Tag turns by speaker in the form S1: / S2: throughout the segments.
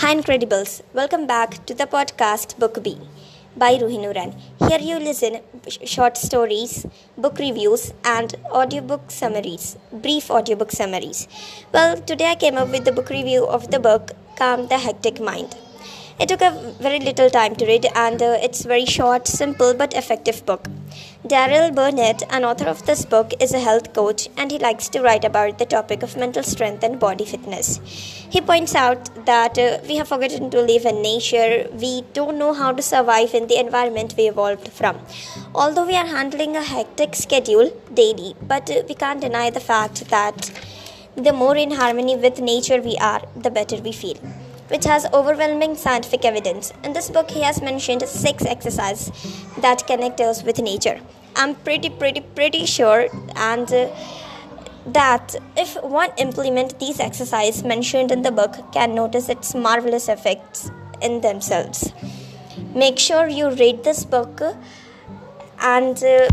S1: Hi, Incredibles. Welcome back to the podcast Book Bee by Ruhi Nuran. Here you listen short stories, book reviews, and audiobook summaries, brief audiobook summaries. Well, today I came up with the book review of the book Calm the Hectic Mind. It took a very little time to read, and uh, it's very short, simple, but effective book. Daryl Burnett, an author of this book, is a health coach and he likes to write about the topic of mental strength and body fitness. He points out that uh, we have forgotten to live in nature, we don't know how to survive in the environment we evolved from. Although we are handling a hectic schedule daily, but uh, we can't deny the fact that the more in harmony with nature we are, the better we feel which has overwhelming scientific evidence. In this book, he has mentioned six exercises that connect us with nature. I'm pretty, pretty, pretty sure and uh, that if one implement these exercises mentioned in the book, can notice its marvelous effects in themselves. Make sure you read this book and uh,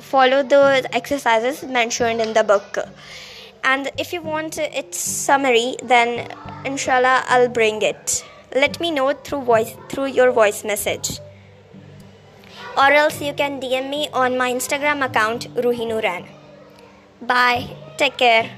S1: follow the exercises mentioned in the book and if you want its summary then inshallah i'll bring it. Let me know through voice through your voice message. Or else you can dm me on my instagram account ruhi nuran. Bye. Take care